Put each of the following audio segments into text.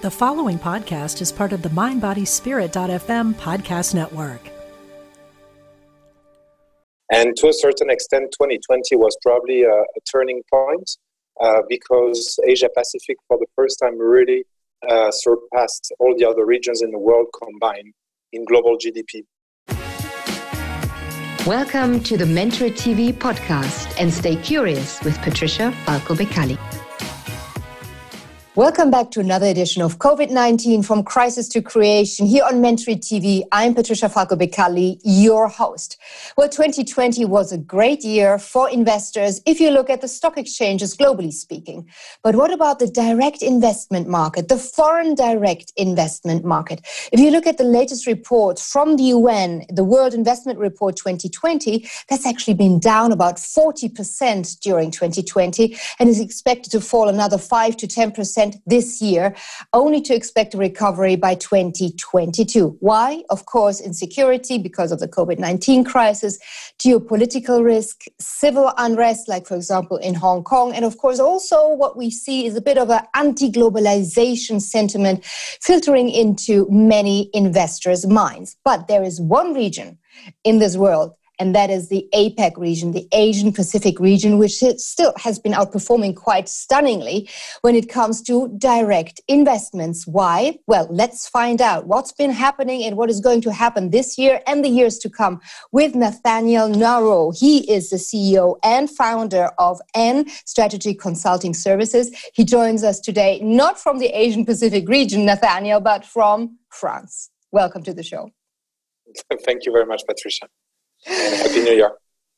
The following podcast is part of the MindBodySpirit.fm podcast network. And to a certain extent, 2020 was probably a, a turning point uh, because Asia Pacific, for the first time, really uh, surpassed all the other regions in the world combined in global GDP. Welcome to the Mentorit TV podcast and stay curious with Patricia Falco Beccalli. Welcome back to another edition of COVID 19 from Crisis to Creation here on Mentorit TV. I'm Patricia Falco Beccalli, your host. Well, 2020 was a great year for investors if you look at the stock exchanges, globally speaking. But what about the direct investment market, the foreign direct investment market? If you look at the latest report from the UN, the World Investment Report 2020, that's actually been down about 40% during 2020 and is expected to fall another 5 to 10% this year, only to expect a recovery by 2022. Why? Of course, insecurity because of the COVID 19 crisis, geopolitical risk, civil unrest, like, for example, in Hong Kong, and of course, also what we see is a bit of an anti globalization sentiment filtering into many investors' minds. But there is one region in this world and that is the APAC region, the Asian Pacific region, which still has been outperforming quite stunningly when it comes to direct investments. Why? Well, let's find out what's been happening and what is going to happen this year and the years to come with Nathanael Noiraud. He is the CEO and founder of N Strategy Consulting Services. He joins us today, not from the Asian Pacific region, Nathanael, but from France. Welcome to the show. Thank you very much, Patricia. Happy New Year.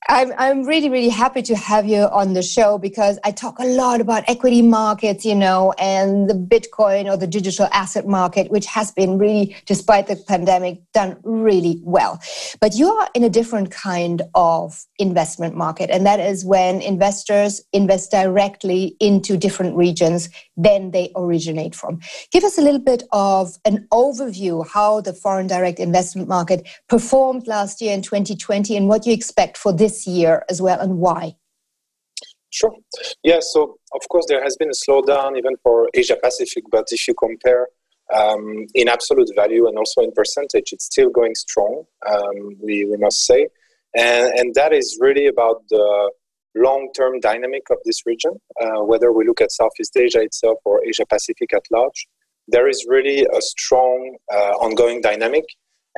I'm, I'm really, really happy to have you on the show because I talk a lot about equity markets, you know, and the Bitcoin or the digital asset market, which has been really, despite the pandemic, done really well. But you are in a different kind of investment market, and that is when investors invest directly into different regions than they originate from. Give us a little bit of an overview how the foreign direct investment market performed last year in 2020 and what you expect for this this year as well and why? Sure. Yeah, so of course there has been a slowdown even for Asia Pacific, but if you compare um, in absolute value and also in percentage, it's still going strong, um, we, we must say. And, and that is really about the long term dynamic of this region, uh, whether we look at Southeast Asia itself or Asia Pacific at large. There is really a strong uh, ongoing dynamic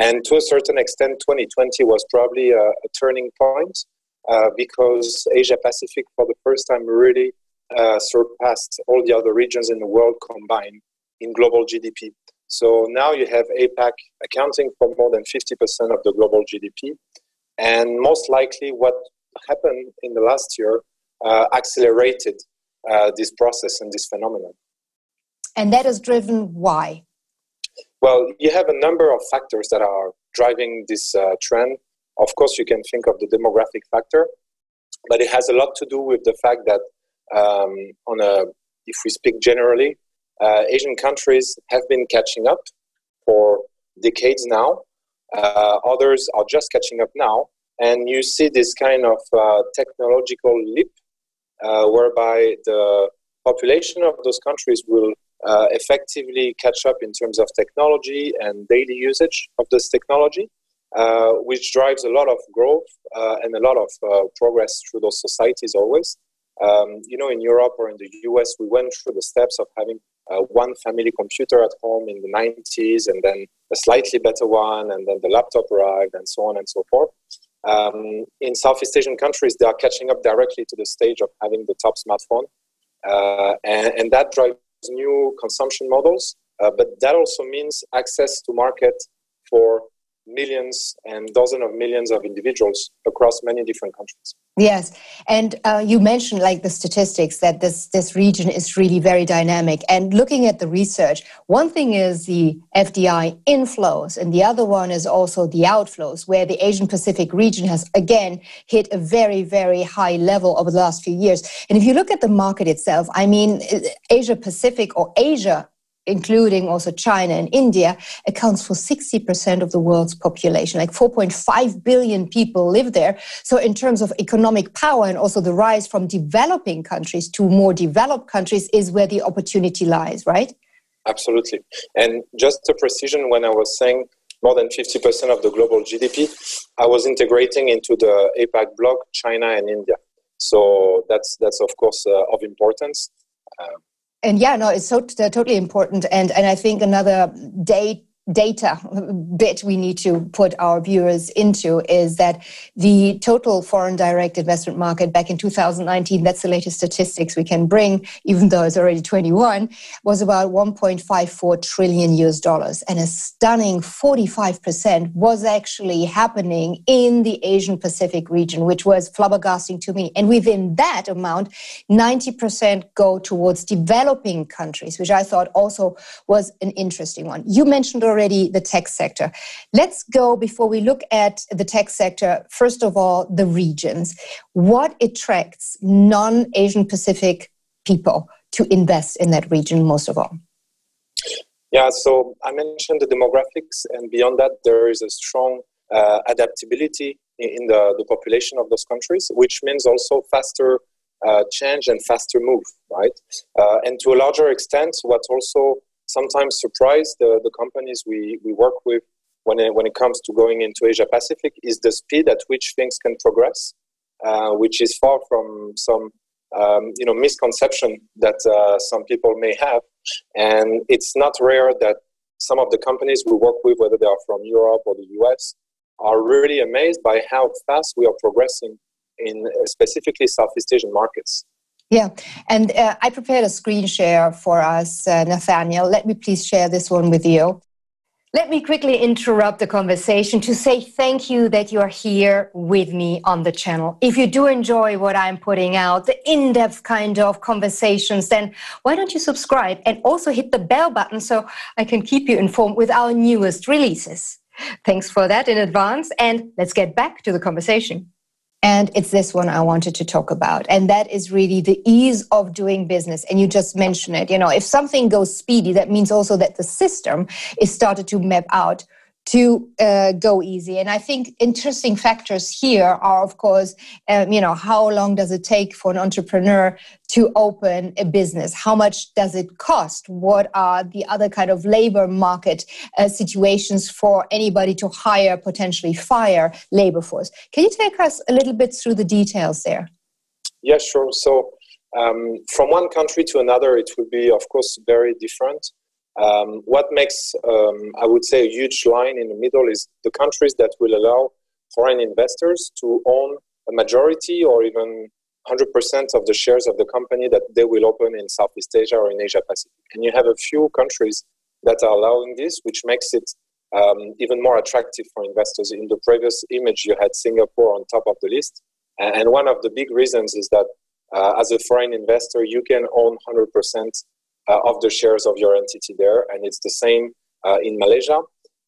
and to a certain extent, 2020 was probably a, a turning point uh, because Asia Pacific, for the first time, really uh, surpassed all the other regions in the world combined in global GDP. So now you have APAC accounting for more than 50% of the global GDP. And most likely, what happened in the last year uh, accelerated uh, this process and this phenomenon. And that is driven why? Well, you have a number of factors that are driving this uh, trend. Of course, you can think of the demographic factor, but it has a lot to do with the fact that, um, on a, if we speak generally, uh, Asian countries have been catching up for decades now. Uh, others are just catching up now, and you see this kind of uh, technological leap, uh, whereby the population of those countries will uh, effectively catch up in terms of technology and daily usage of this technology, uh, which drives a lot of growth uh, and a lot of uh, progress through those societies always. Um, you know, in Europe or in the US, we went through the steps of having uh, one family computer at home in the 90s and then a slightly better one, and then the laptop arrived, and so on and so forth. Um, in Southeast Asian countries, they are catching up directly to the stage of having the top smartphone. Uh, and, and, that drives new consumption models, uh, but that also means access to market for millions and dozens of millions of individuals across many different countries. Yes, and uh, you mentioned like the statistics that this this region is really very dynamic. And looking at the research, one thing is the FDI inflows, and the other one is also the outflows, where the Asian Pacific region has again hit a very very high level over the last few years. And if you look at the market itself, I mean, Asia Pacific or Asia including also China and India, accounts for 60% of the world's population. Like 4.5 billion people live there. So, in terms of economic power and also the rise from developing countries to more developed countries, is where the opportunity lies, right? Absolutely. And just a precision when I was saying more than 50% of the global GDP, I was integrating into the APAC bloc China and India. So that's that's of course uh, of importance. Um, and yeah, no, it's so totally important. And and I think another date data bit we need to put our viewers into is that the total foreign direct investment market back in 2019 that's the latest statistics we can bring even though it's already 21 was about 1.54 trillion us dollars. And a stunning 45% was actually happening in the asian pacific region which was flabbergasting to me. And within that amount 90% go towards developing countries which i thought also was an interesting one. You mentioned already the tech sector. Let's go before we look at the tech sector, first of all, the regions. What attracts non Asian Pacific people to invest in that region most of all? Yeah, so I mentioned the demographics, and beyond that, there is a strong uh, adaptability in the, the population of those countries, which means also faster uh, change and faster move, right? Uh, and to a larger extent, what also sometimes surprise the, the companies we, we work with when it, when it comes to going into Asia Pacific is the speed at which things can progress, uh, which is far from some um, you know misconception that uh, some people may have. And it's not rare that some of the companies we work with, whether they are from Europe or the US, are really amazed by how fast we are progressing in specifically Southeast Asian markets. Yeah, and uh, I prepared a screen share for us, uh, Nathanael. Let me please share this one with you. Let me quickly interrupt the conversation to say thank you that you are here with me on the channel. If you do enjoy what I'm putting out, the in depth kind of conversations, then why don't you subscribe and also hit the bell button so I can keep you informed with our newest releases? Thanks for that in advance, and let's get back to the conversation. And it's this one I wanted to talk about. And that is really the ease of doing business. And you just mentioned it. You know, if something goes speedy, that means also that the system is started to map out to uh, go easy. And I think interesting factors here are, of course, um, you know, how long does it take for an entrepreneur to open a business? How much does it cost? What are the other kind of labor market uh, situations for anybody to hire, potentially fire labor force? Can you take us a little bit through the details there? Yeah, sure. So um, from one country to another, it would be, of course, very different. Um, what makes, um, I would say, a huge line in the middle is the countries that will allow foreign investors to own a majority or even 100% of the shares of the company that they will open in Southeast Asia or in Asia Pacific. And you have a few countries that are allowing this, which makes it um, even more attractive for investors. In the previous image, you had Singapore on top of the list. And one of the big reasons is that uh, as a foreign investor, you can own 100% uh, of the shares of your entity there, and it's the same uh, in Malaysia.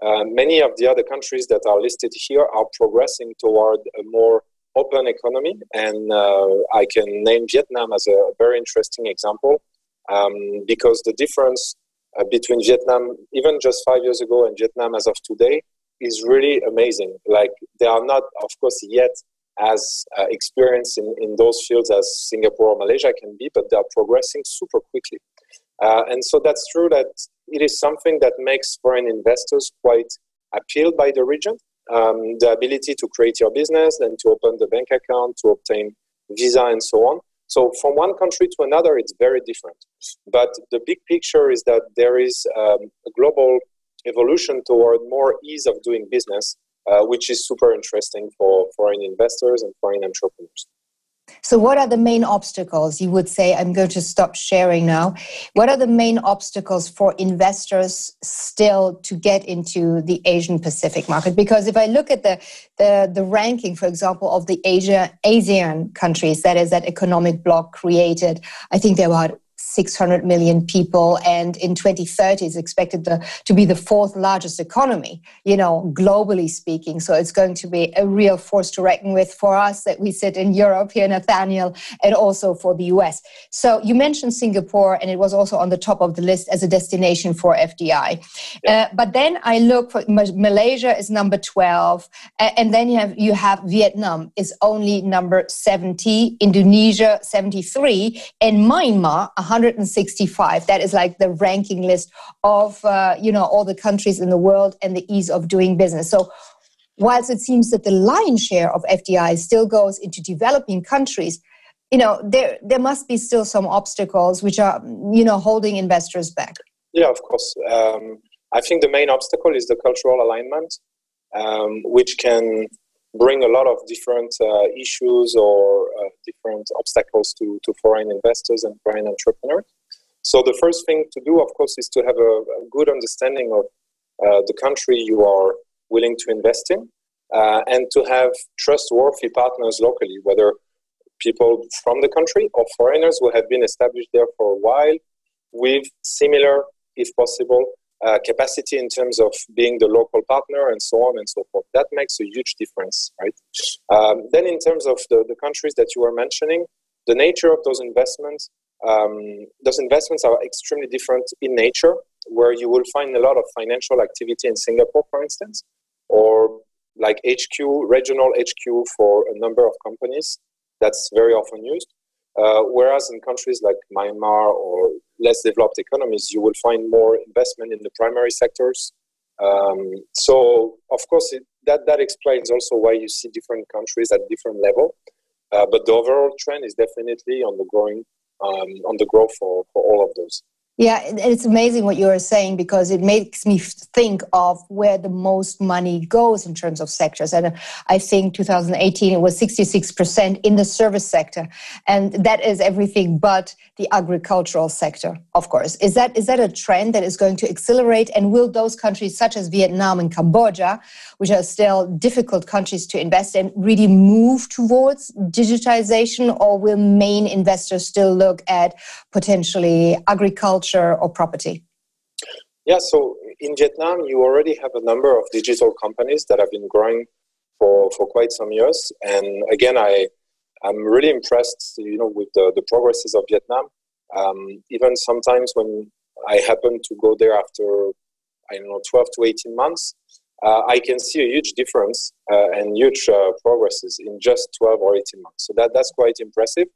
Uh, many of the other countries that are listed here are progressing toward a more open economy, and I can name Vietnam as a very interesting example um, because the difference uh, between Vietnam, even just five years ago, and Vietnam as of today, is really amazing. Like they are not, of course, yet as uh, experienced in, in those fields as Singapore or Malaysia can be, but they are progressing super quickly. Uh, and so that's true that it is something that makes foreign investors quite appealed by the region. Um, the ability to create your business, then to open the bank account, to obtain visa, and so on. So from one country to another, it's very different. But the big picture is that there is um, a global evolution toward more ease of doing business, uh, which is super interesting for foreign investors and foreign entrepreneurs. So, what are the main obstacles? You would say, I'm going to stop sharing now. What are the main obstacles for investors still to get into the Asian Pacific market? Because if I look at the, the, the ranking, for example, of the Asia ASEAN countries, that is that economic bloc created, I think there about 600 million people and in 2030 is expected to, to be the fourth largest economy you know globally speaking. So it's going to be a real force to reckon with for us that we sit in europe here nathanael and also for the us so you mentioned singapore and it was also on the top of the list as a destination for fdi yeah. uh, but then i look for malaysia is number 12 and then you have you have vietnam is only number 70 indonesia 73 and myanmar 165. That is like the ranking list of uh, you know all the countries in the world and the ease of doing business. So whilst it seems that the lion's share of FDI still goes into developing countries, you know there there must be still some obstacles which are you know holding investors back. Yeah, of course. Um, I think the main obstacle is the cultural alignment, um, which can bring a lot of different uh, issues or uh, different obstacles to, to foreign investors and foreign entrepreneurs. So the first thing to do, of course, is to have a, a good understanding of uh, the country you are willing to invest in, uh, and to have trustworthy partners locally, whether people from the country or foreigners who have been established there for a while, with similar, if possible, uh, capacity in terms of being the local partner and so on and so forth. That makes a huge difference, right? Um, then, in terms of the, the countries that you were mentioning, the nature of those investments, um, those investments are extremely different in nature, where you will find a lot of financial activity in Singapore, for instance, or like HQ, regional HQ for a number of companies. That's very often used. Uh, whereas in countries like Myanmar or less developed economies, you will find more investment in the primary sectors. Um, so, of course, it, that that explains also why you see different countries at different level. Uh, but the overall trend is definitely on the growing, um, on the growth for, for all of those. Yeah, it's amazing what you're saying because it makes me think of where the most money goes in terms of sectors. And uh, I think 2018 it was 66% in the service sector, and that is everything but the agricultural sector, of course. Is that is that a trend that is going to accelerate? And will those countries such as Vietnam and Cambodia, which are still difficult countries to invest in, really move towards digitization, or will main investors still look at potentially agriculture? Culture or property? Yeah, so in Vietnam, you already have a number of digital companies that have been growing for, for quite some years. And again, I, I'm really impressed, you know, with the, the progresses of Vietnam. Um, even sometimes when I happen to go there after, I don't know, 12 to 18 months, uh, I can see a huge difference uh, and huge uh, progresses in just 12 or 18 months. So that, that's quite impressive.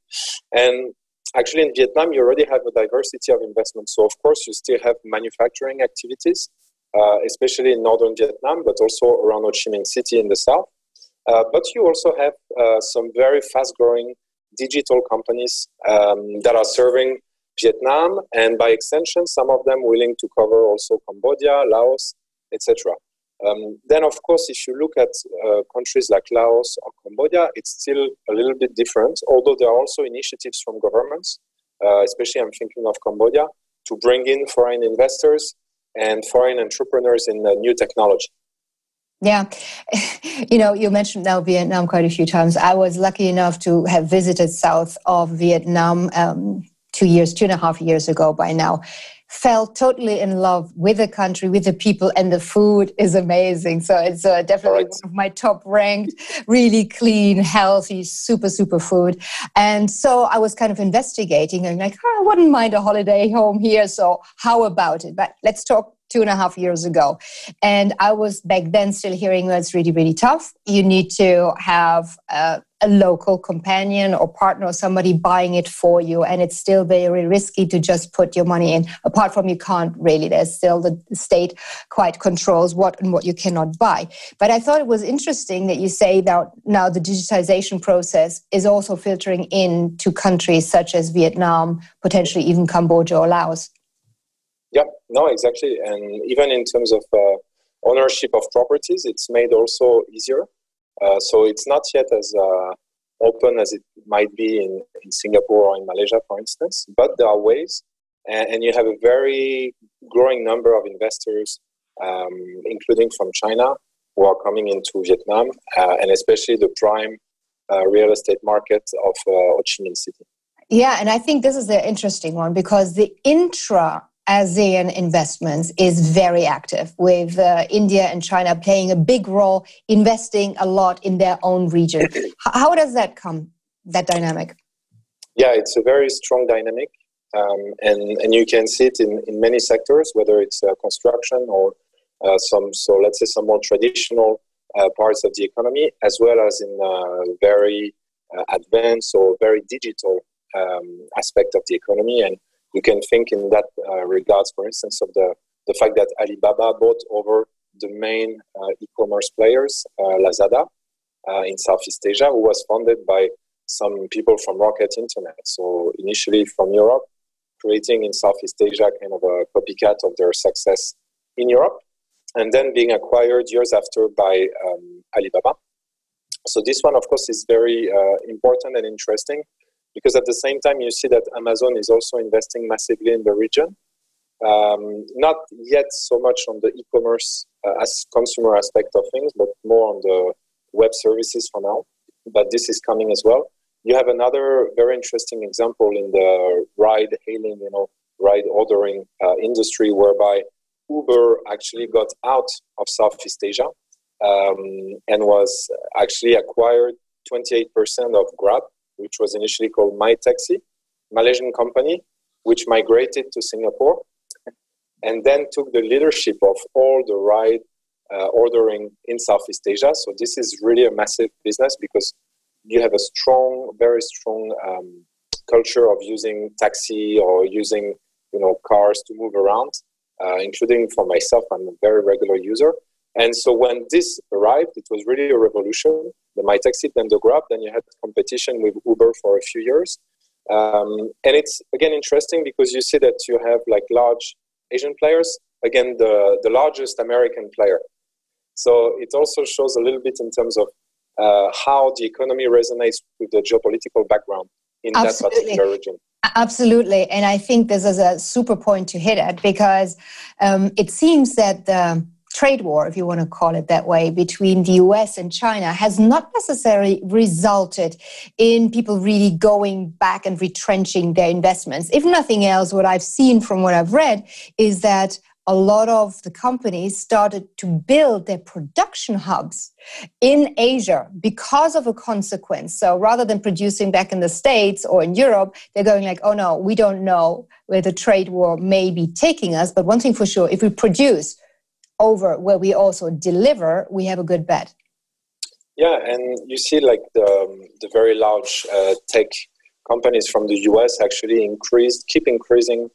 And actually in Vietnam, you already have a diversity of investments. So of course, you still have manufacturing activities, uh, especially in northern Vietnam, but also around Ho Chi Minh City in the south. Uh, but you also have uh, some very fast-growing digital companies um, that are serving Vietnam, and by extension, some of them willing to cover also Cambodia, Laos, etc. Um, then, of course, if you look at uh, countries like Laos or Cambodia, it's still a little bit different, although there are also initiatives from governments, uh, especially I'm thinking of Cambodia, to bring in foreign investors and foreign entrepreneurs in uh, new technology. Yeah. You know, you mentioned now Vietnam quite a few times. I was lucky enough to have visited south of Vietnam um, two years, two and a half years ago by now fell totally in love with the country, with the people, and the food is amazing. So it's uh, definitely right. one of my top ranked, really clean, healthy, super, super food. And so I was kind of investigating and like, oh, I wouldn't mind a holiday home here. So how about it? But let's talk two and a half years ago. And I was back then still hearing that it's really, really tough. You need to have a, a, local companion or partner or somebody buying it for you. And it's still very risky to just put your money in. Apart from you can't really, there's still the state quite controls what and what you cannot buy. But I thought it was interesting that you say that now the digitization process is also filtering in to countries such as Vietnam, potentially even Cambodia or Laos. Yeah, no, exactly. And even in terms of uh, ownership of properties, it's made also easier. Uh, so it's not yet as uh, open as it might be in, in Singapore or in Malaysia, for instance, but there are ways. And, and you have a very growing number of investors, um, including from China, who are coming into Vietnam, uh, and especially the prime uh, real estate market of uh, Ho Chi Minh City. Yeah, and I think this is the interesting one because the intra ASEAN investments is very active, with uh, India and China playing a big role, investing a lot in their own region. How does that come, that dynamic? Yeah, it's a very strong dynamic. Um, and, and you can see it in, in many sectors, whether it's uh, construction or uh, some, so let's say some more traditional uh, parts of the economy, as well as in uh, very uh, advanced or very digital um, aspect of the economy. And You can think in that uh, regards, for instance, of the, the fact that Alibaba bought over the main uh, e-commerce players, uh, Lazada, uh, in Southeast Asia, who was founded by some people from Rocket Internet. So initially from Europe, creating in Southeast Asia kind of a copycat of their success in Europe, and then being acquired years after by um, Alibaba. So this one, of course, is very uh, important and interesting because at the same time you see that Amazon is also investing massively in the region. Um, not yet so much on the e-commerce uh, as consumer aspect of things, but more on the web services for now. But this is coming as well. You have another very interesting example in the ride hailing, you know, ride ordering uh, industry, whereby Uber actually got out of Southeast Asia um, and was actually acquired 28% of Grab, which was initially called My Taxi, Malaysian company, which migrated to Singapore and then took the leadership of all the ride uh, ordering in Southeast Asia. So this is really a massive business because you have a strong, very strong um, culture of using taxi or using you know cars to move around, uh, including for myself. I'm a very regular user. And so when this arrived, it was really a revolution. The MyTaxi, then the Grab, then you had competition with Uber for a few years. Um, and it's again interesting because you see that you have like large Asian players, again, the, the largest American player. So it also shows a little bit in terms of uh, how the economy resonates with the geopolitical background in Absolutely. that particular region. Absolutely. And I think this is a super point to hit at because um, it seems that the trade war, if you want to call it that way, between the US and China has not necessarily resulted in people really going back and retrenching their investments. If nothing else, what I've seen from what I've read is that a lot of the companies started to build their production hubs in Asia because of a consequence. So rather than producing back in the States or in Europe, they're going like, oh no, we don't know where the trade war may be taking us. But one thing for sure, if we produce over where we also deliver, we have a good bet. Yeah, and you see like the, um, the very large uh, tech companies from the US actually increased, keep increasing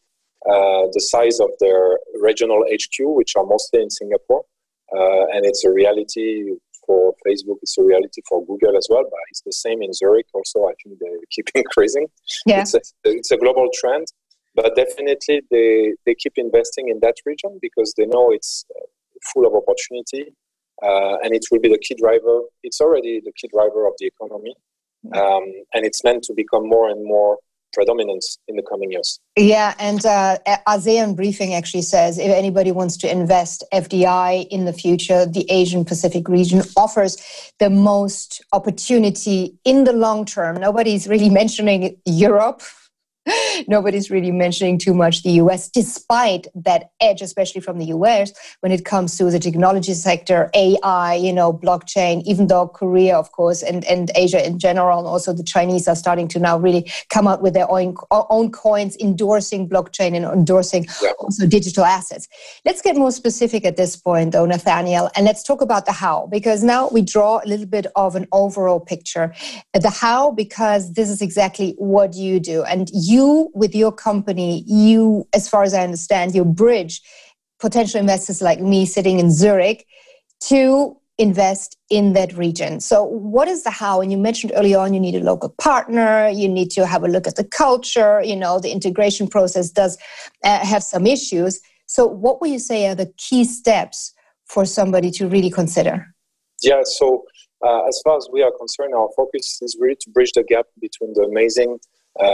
uh, the size of their regional HQ, which are mostly in Singapore. Uh, and it's a reality for Facebook, it's a reality for Google as well, but it's the same in Zurich also. I think they keep increasing. Yeah. It's, a, it's a global trend, but definitely they, they keep investing in that region because they know it's uh, full of opportunity, uh, and it will be the key driver. It's already the key driver of the economy, um, and it's meant to become more and more predominant in the coming years. Yeah, and uh, ASEAN briefing actually says if anybody wants to invest FDI in the future, the Asian Pacific region offers the most opportunity in the long term. Nobody's really mentioning Europe nobody's really mentioning too much the US, despite that edge, especially from the US, when it comes to the technology sector, AI, you know, blockchain, even though Korea, of course, and, and Asia in general, and also the Chinese are starting to now really come out with their own, own coins endorsing blockchain and endorsing yeah. also digital assets. Let's get more specific at this point, though, Nathanael, and let's talk about the how, because now we draw a little bit of an overall picture. The how, because this is exactly what you do. And you you with your company you as far as i understand you bridge potential investors like me sitting in zurich to invest in that region. So what is the how? And you mentioned early on you need a local partner you need to have a look at the culture you know the integration process does uh, have some issues. So what would you say are the key steps for somebody to really consider? Yeah so uh, as far as we are concerned our focus is really to bridge the gap between the amazing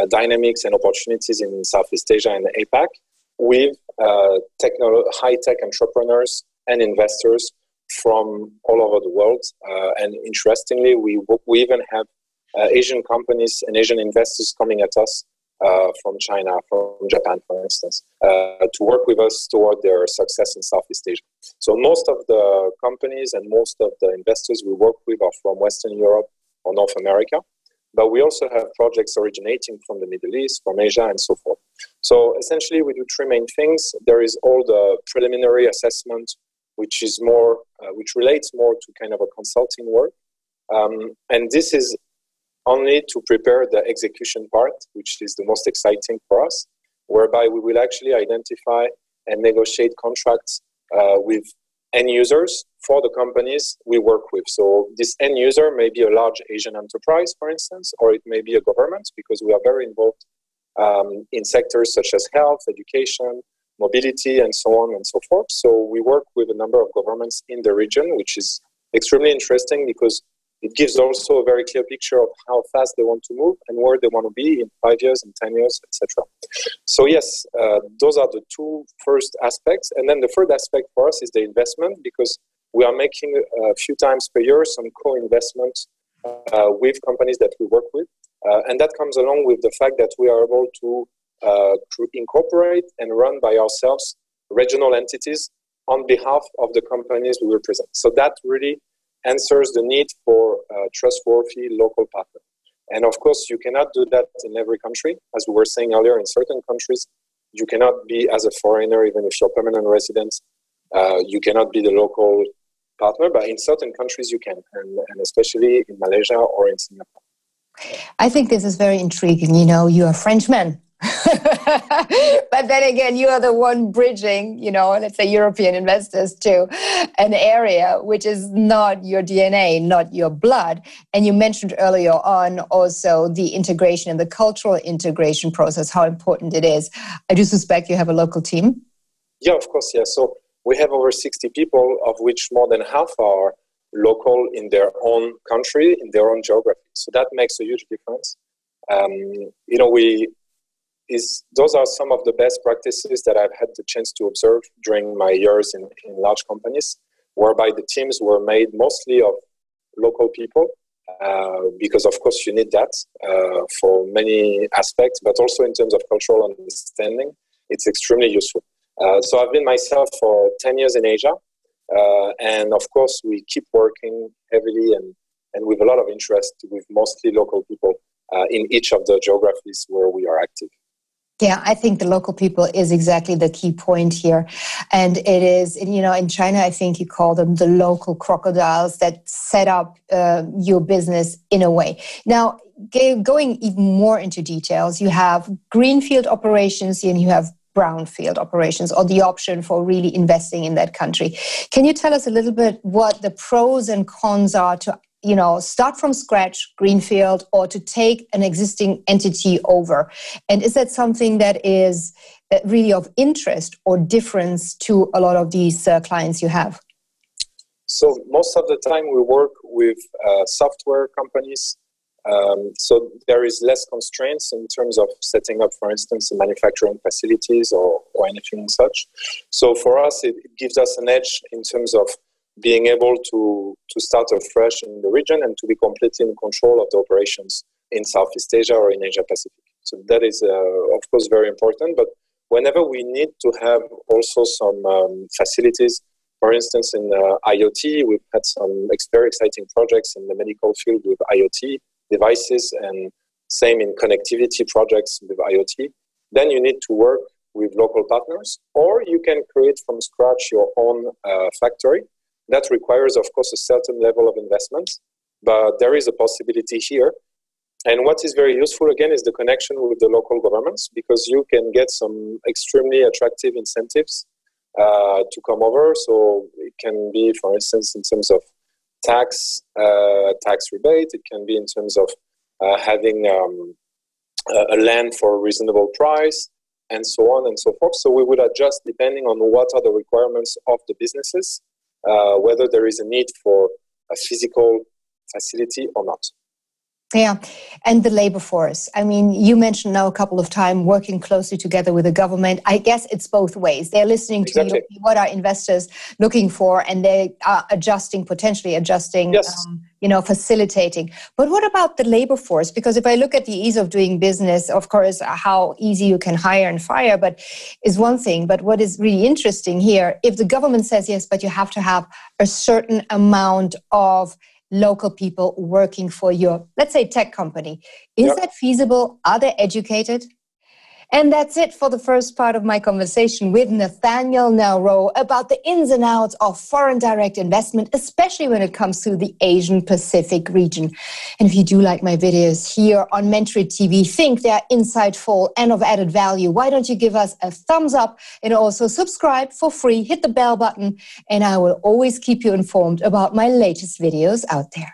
dynamics and opportunities in Southeast Asia and APAC with uh, high tech entrepreneurs and investors from all over the world. Uh, and interestingly, we, we even have uh, Asian companies and Asian investors coming at us uh, from China, from Japan, for instance, uh, to work with us toward their success in Southeast Asia. So most of the companies and most of the investors we work with are from Western Europe or North America. But we also have projects originating from the Middle East, from Asia, and so forth. So essentially, we do three main things. There is all the preliminary assessment, which is more, uh, which relates more to kind of a consulting work, um, and this is only to prepare the execution part, which is the most exciting for us. whereby we will actually identify and negotiate contracts uh, with end users for the companies we work with. So this end user may be a large Asian enterprise, for instance, or it may be a government because we are very involved um, in sectors such as health, education, mobility, and so on and so forth. So we work with a number of governments in the region, which is extremely interesting because it gives also a very clear picture of how fast they want to move and where they want to be in five years, in 10 years, etc. So, yes, uh, those are the two first aspects. And then the third aspect for us is the investment because we are making a few times per year some co investment uh, with companies that we work with. Uh, and that comes along with the fact that we are able to uh, incorporate and run by ourselves regional entities on behalf of the companies we represent. So that really answers the need for a trustworthy local partner. And of course, you cannot do that in every country. As we were saying earlier, in certain countries, you cannot be as a foreigner, even if you're permanent resident, uh, you cannot be the local partner. But in certain countries, you can, and, and especially in Malaysia or in Singapore. I think this is very intriguing. You know, you're a Frenchman. but then again, you are the one bridging, you know, let's say European investors to an area which is not your DNA, not your blood. And you mentioned earlier on also the integration and the cultural integration process, how important it is. I do suspect you have a local team. Yeah, of course, yeah. So we have over 60 people, of which more than half are local in their own country, in their own geography. So that makes a huge difference. Um, you know, we is those are some of the best practices that I've had the chance to observe during my years in, in large companies, whereby the teams were made mostly of local people, uh, because of course you need that uh, for many aspects, but also in terms of cultural understanding, it's extremely useful. Uh, so I've been myself for 10 years in Asia, uh, and of course we keep working heavily and, and with a lot of interest with mostly local people uh, in each of the geographies where we are active. Yeah, I think the local people is exactly the key point here. And it is, you know, in China, I think you call them the local crocodiles that set up uh, your business in a way. Now, going even more into details, you have greenfield operations and you have brownfield operations or the option for really investing in that country. Can you tell us a little bit what the pros and cons are to you know start from scratch greenfield or to take an existing entity over and is that something that is uh, really of interest or difference to a lot of these uh, clients you have so most of the time we work with uh, software companies um, so there is less constraints in terms of setting up for instance manufacturing facilities or, or anything such so for us it, it gives us an edge in terms of being able to, to start afresh in the region and to be completely in control of the operations in Southeast Asia or in Asia Pacific. So that is, uh, of course, very important. But whenever we need to have also some um, facilities, for instance, in uh, IoT, we've had some very exciting projects in the medical field with IoT devices and same in connectivity projects with IoT. Then you need to work with local partners, or you can create from scratch your own uh, factory that requires, of course, a certain level of investment, but there is a possibility here. And what is very useful again is the connection with the local governments because you can get some extremely attractive incentives uh, to come over. So it can be, for instance, in terms of tax uh, tax rebate. It can be in terms of uh, having um, a land for a reasonable price, and so on and so forth. So we would adjust depending on what are the requirements of the businesses uh, whether there is a need for a physical facility or not. Yeah, and the labor force. I mean, you mentioned now a couple of times working closely together with the government. I guess it's both ways. They're listening exactly. to you, what are investors looking for, and they are adjusting, potentially adjusting, yes. um, you know, facilitating. But what about the labor force? Because if I look at the ease of doing business, of course, how easy you can hire and fire, but is one thing. But what is really interesting here, if the government says yes, but you have to have a certain amount of local people working for your, let's say, tech company. Is yep. that feasible? Are they educated? And that's it for the first part of my conversation with Nathanael Noiraud about the ins and outs of foreign direct investment, especially when it comes to the Asian Pacific region. And if you do like my videos here on Mentorit TV, think they're insightful and of added value, why don't you give us a thumbs up and also subscribe for free, hit the bell button, and I will always keep you informed about my latest videos out there.